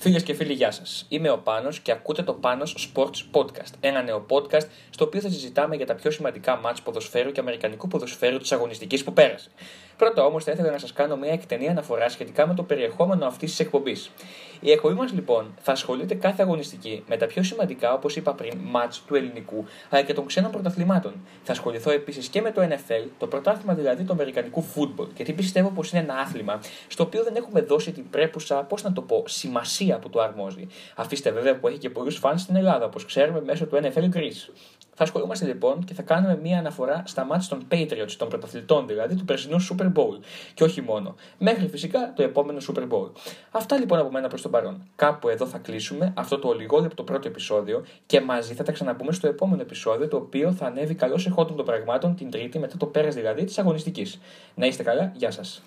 Φίλες και φίλοι, γεια σας. Είμαι ο Πάνος και ακούτε το Πάνος Sports Podcast. Ένα νέο podcast στο οποίο θα συζητάμε για τα πιο σημαντικά μάτς ποδοσφαίρου και αμερικανικού ποδοσφαίρου της αγωνιστικής που πέρασε. Πρώτα όμως θα ήθελα να σας κάνω μια εκτενή αναφορά σχετικά με το περιεχόμενο αυτής της εκπομπής. Η εκπομπή μας λοιπόν θα ασχολείται κάθε αγωνιστική με τα πιο σημαντικά, όπως είπα πριν, μάτς του ελληνικού αλλά και των ξένων πρωταθλημάτων. Θα ασχοληθώ επίσης και με το NFL, το πρωτάθλημα δηλαδή του αμερικανικού football, γιατί πιστεύω πως είναι ένα άθλημα στο οποίο δεν έχουμε δώσει την πρέπουσα, πώς να το πω, σημασία που του αρμόζει. Αφήστε βέβαια που έχει και πολλούς φαν στην Ελλάδα, όπως ξέρουμε μέσω του NFL Greece. Θα ασχολούμαστε λοιπόν και θα κάνουμε μία αναφορά στα μάτια των Patriots, των πρωταθλητών δηλαδή, του περσινού Super Bowl. Και όχι μόνο. Μέχρι φυσικά το επόμενο Super Bowl. Αυτά λοιπόν από μένα προς το παρόν. Κάπου εδώ θα κλείσουμε αυτό το λιγόλεπτο πρώτο επεισόδιο και μαζί θα τα ξαναπούμε στο επόμενο επεισόδιο το οποίο θα ανέβει καλώς εχόντων των πραγμάτων την Τρίτη μετά το πέρας δηλαδή της αγωνιστικής. Να είστε καλά, γεια σας.